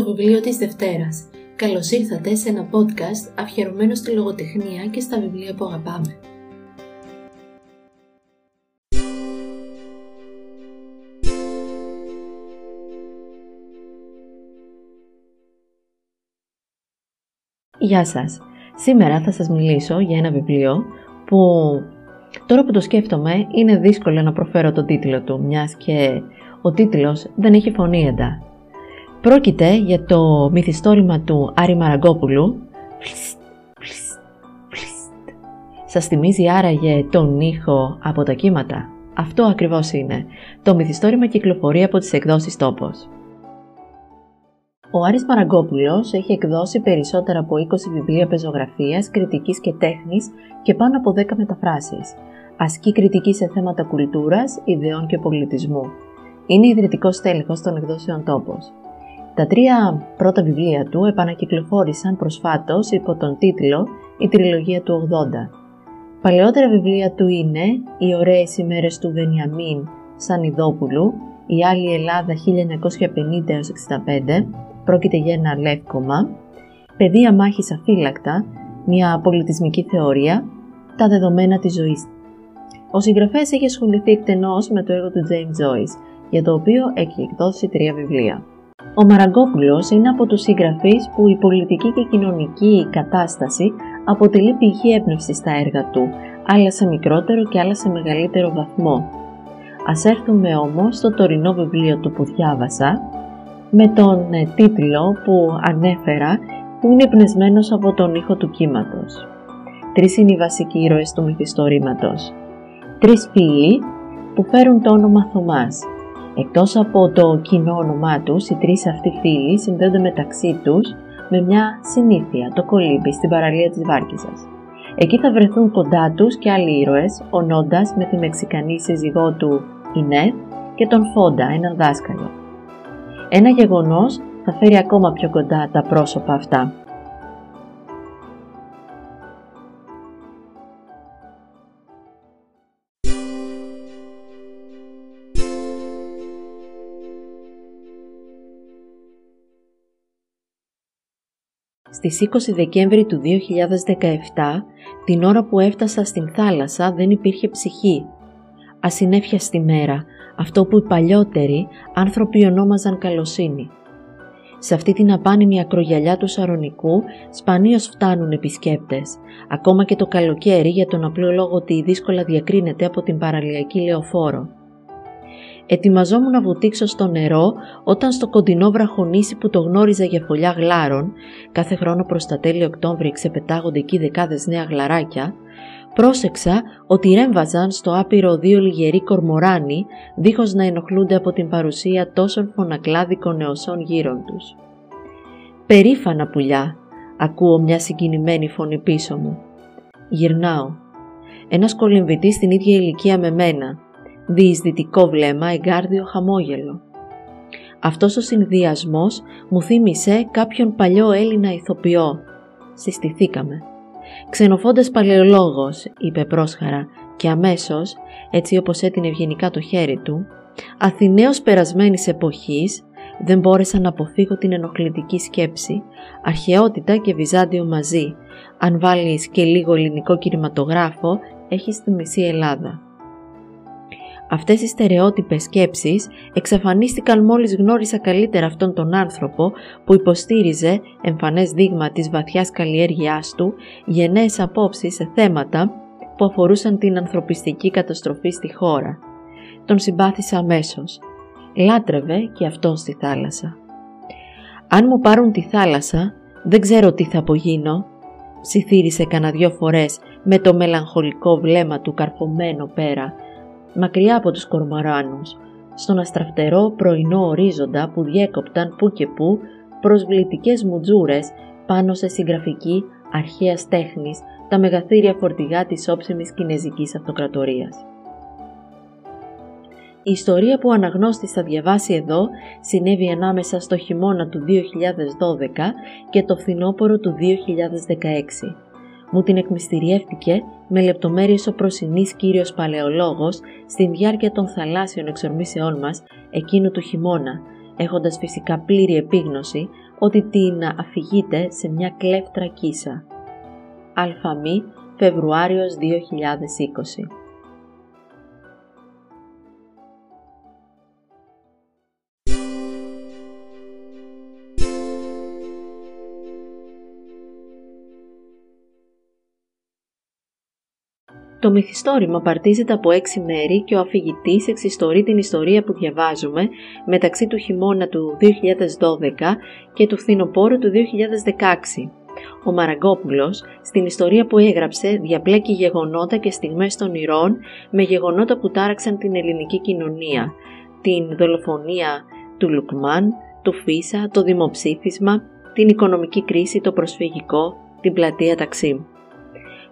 Το βιβλίο της Δευτέρας. Καλώς ήρθατε σε ένα podcast αφιερωμένο στη λογοτεχνία και στα βιβλία που αγαπάμε. Γεια σας. Σήμερα θα σας μιλήσω για ένα βιβλίο που τώρα που το σκέφτομαι είναι δύσκολο να προφέρω τον τίτλο του μιας και ο τίτλος δεν έχει φωνή εντά. Πρόκειται για το μυθιστόρημα του Άρη Μαραγκόπουλου Σας θυμίζει άραγε τον ήχο από τα κύματα. Αυτό ακριβώς είναι. Το μυθιστόρημα κυκλοφορεί από τις εκδόσεις τόπος. Ο Άρης Μαραγκόπουλος έχει εκδώσει περισσότερα από 20 βιβλία πεζογραφίας, κριτικής και τέχνης και πάνω από 10 μεταφράσεις. Ασκεί κριτική σε θέματα κουλτούρας, ιδεών και πολιτισμού. Είναι ιδρυτικός τέλεχος των εκδόσεων τόπος. Τα τρία πρώτα βιβλία του επανακυκλοφόρησαν προσφάτως υπό τον τίτλο «Η Τριλογία του 80». Παλαιότερα βιβλία του είναι «Οι ωραίες ημέρες του Βενιαμίν Σανιδόπουλου», «Η άλλη Ελλάδα 1950-65», πρόκειται για ένα λεύκομα, «Παιδεία μάχης αφύλακτα», μια πολιτισμική θεωρία, τα δεδομένα της ζωής. Ο συγγραφέας έχει ασχοληθεί εκτενώς με το έργο του James Joyce, για το οποίο έχει εκδώσει τρία βιβλία. Ο Μαραγκόπουλος είναι από τους συγγραφείς που η πολιτική και κοινωνική κατάσταση αποτελεί πηγή έμπνευση στα έργα του, άλλα σε μικρότερο και άλλα σε μεγαλύτερο βαθμό. Ας έρθουμε όμως στο τωρινό βιβλίο του που διάβασα, με τον ε, τίτλο που ανέφερα που είναι πνεσμένος από τον ήχο του κύματος. Τρεις είναι οι βασικοί ήρωες του μυθιστορήματος. Τρεις φίλοι που φέρουν το όνομα Θωμάς, Εκτός από το κοινό όνομά τους, οι τρεις αυτοί φίλοι συνδέονται μεταξύ τους με μια συνήθεια, το κολύμπι στην παραλία της Βάρκησας. Εκεί θα βρεθούν κοντά τους και άλλοι ήρωες, ονώντας με τη μεξικανή σύζυγό του Ινέ και τον Φόντα, έναν δάσκαλο. Ένα γεγονός θα φέρει ακόμα πιο κοντά τα πρόσωπα αυτά. Στις 20 Δεκέμβρη του 2017, την ώρα που έφτασα στην θάλασσα δεν υπήρχε ψυχή. Ασυνέφιαστη μέρα, αυτό που οι παλιότεροι άνθρωποι ονόμαζαν καλοσύνη. Σε αυτή την απάνημη ακρογιαλιά του Σαρονικού σπανίως φτάνουν επισκέπτες, ακόμα και το καλοκαίρι για τον απλό λόγο ότι δύσκολα διακρίνεται από την παραλιακή λεωφόρο. Ετοιμαζόμουν να βουτήξω στο νερό όταν στο κοντινό βραχονήσι που το γνώριζα για φωλιά γλάρων, κάθε χρόνο προς τα τέλη Οκτώβρη ξεπετάγονται εκεί δεκάδες νέα γλαράκια, πρόσεξα ότι ρέμβαζαν στο άπειρο δύο λιγεροί κορμοράνοι δίχως να ενοχλούνται από την παρουσία τόσων φωνακλάδικων νεοσών γύρω τους. «Περήφανα πουλιά», ακούω μια συγκινημένη φωνή πίσω μου. Γυρνάω. Ένας κολυμβητής στην ίδια ηλικία με μένα, διεισδυτικό βλέμμα, εγκάρδιο χαμόγελο. Αυτός ο συνδυασμός μου θύμισε κάποιον παλιό Έλληνα ηθοποιό. Συστηθήκαμε. «Ξενοφώντας παλαιολόγος», είπε πρόσχαρα και αμέσως, έτσι όπως έτεινε ευγενικά το χέρι του, Αθηναίος περασμένης εποχής, δεν μπόρεσα να αποφύγω την ενοχλητική σκέψη, αρχαιότητα και Βυζάντιο μαζί, αν βάλεις και λίγο ελληνικό κινηματογράφο, έχεις τη μισή Ελλάδα. Αυτές οι στερεότυπες σκέψεις εξαφανίστηκαν μόλις γνώρισα καλύτερα αυτόν τον άνθρωπο που υποστήριζε, εμφανές δείγμα της βαθιάς καλλιέργειάς του, γενναίες απόψεις σε θέματα που αφορούσαν την ανθρωπιστική καταστροφή στη χώρα. Τον συμπάθησα αμέσως. Λάτρευε και αυτόν στη θάλασσα. «Αν μου πάρουν τη θάλασσα, δεν ξέρω τι θα απογίνω», ψιθύρισε κανένα δυο φορές με το μελαγχολικό βλέμμα του καρφωμένο πέρα μακριά από τους κορμαράνους, στον αστραφτερό πρωινό ορίζοντα που διέκοπταν που και που προσβλητικές μουτζούρες πάνω σε συγγραφική αρχαίας τέχνης τα μεγαθύρια φορτηγά της όψιμης κινέζικης αυτοκρατορίας. Η ιστορία που αναγνώστης θα διαβάσει εδώ συνέβη ανάμεσα στο χειμώνα του 2012 και το φθινόπωρο του 2016 μου την εκμυστηριεύτηκε με λεπτομέρειες ο προσινής κύριος παλαιολόγος στην διάρκεια των θαλάσσιων εξορμήσεών μας εκείνου του χειμώνα, έχοντας φυσικά πλήρη επίγνωση ότι την αφηγείται σε μια κλέφτρα κίσα. Αλφαμή, Φεβρουάριος 2020 Το μυθιστόρημα παρτίζεται από έξι μέρη και ο αφηγητής εξιστορεί την ιστορία που διαβάζουμε μεταξύ του χειμώνα του 2012 και του φθινοπόρου του 2016. Ο Μαραγκόπουλος στην ιστορία που έγραψε διαπλέκει γεγονότα και στιγμές των ηρών με γεγονότα που τάραξαν την ελληνική κοινωνία, την δολοφονία του Λουκμάν, του Φίσα, το δημοψήφισμα, την οικονομική κρίση, το προσφυγικό, την πλατεία Ταξίμ.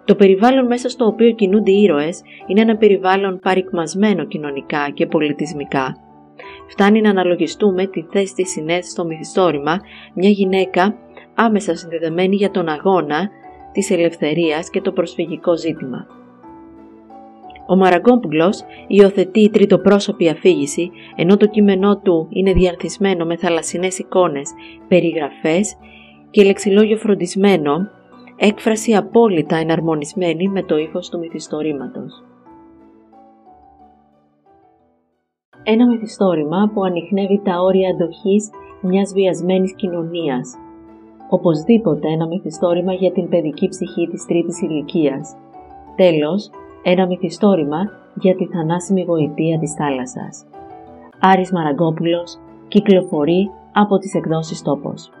Το περιβάλλον μέσα στο οποίο κινούνται οι ήρωες είναι ένα περιβάλλον παρικμασμένο κοινωνικά και πολιτισμικά. Φτάνει να αναλογιστούμε τη θέση της συνέστησης στο μυθιστόρημα μια γυναίκα άμεσα συνδεδεμένη για τον αγώνα της ελευθερίας και το προσφυγικό ζήτημα. Ο Μαραγκόμπουλος υιοθετεί τριτοπρόσωπη αφήγηση, ενώ το κείμενό του είναι διαρθισμένο με θαλασσινές εικόνες, περιγραφές και λεξιλόγιο φροντισμένο έκφραση απόλυτα εναρμονισμένη με το ύφος του μυθιστορήματος. Ένα μυθιστόρημα που ανοιχνεύει τα όρια αντοχής μιας βιασμένης κοινωνίας. Οπωσδήποτε ένα μυθιστόρημα για την παιδική ψυχή της τρίτης ηλικίας. Τέλος, ένα μυθιστόρημα για τη θανάσιμη γοητεία της θάλασσας. Άρης Μαραγκόπουλος κυκλοφορεί από τις εκδόσεις Τόπος.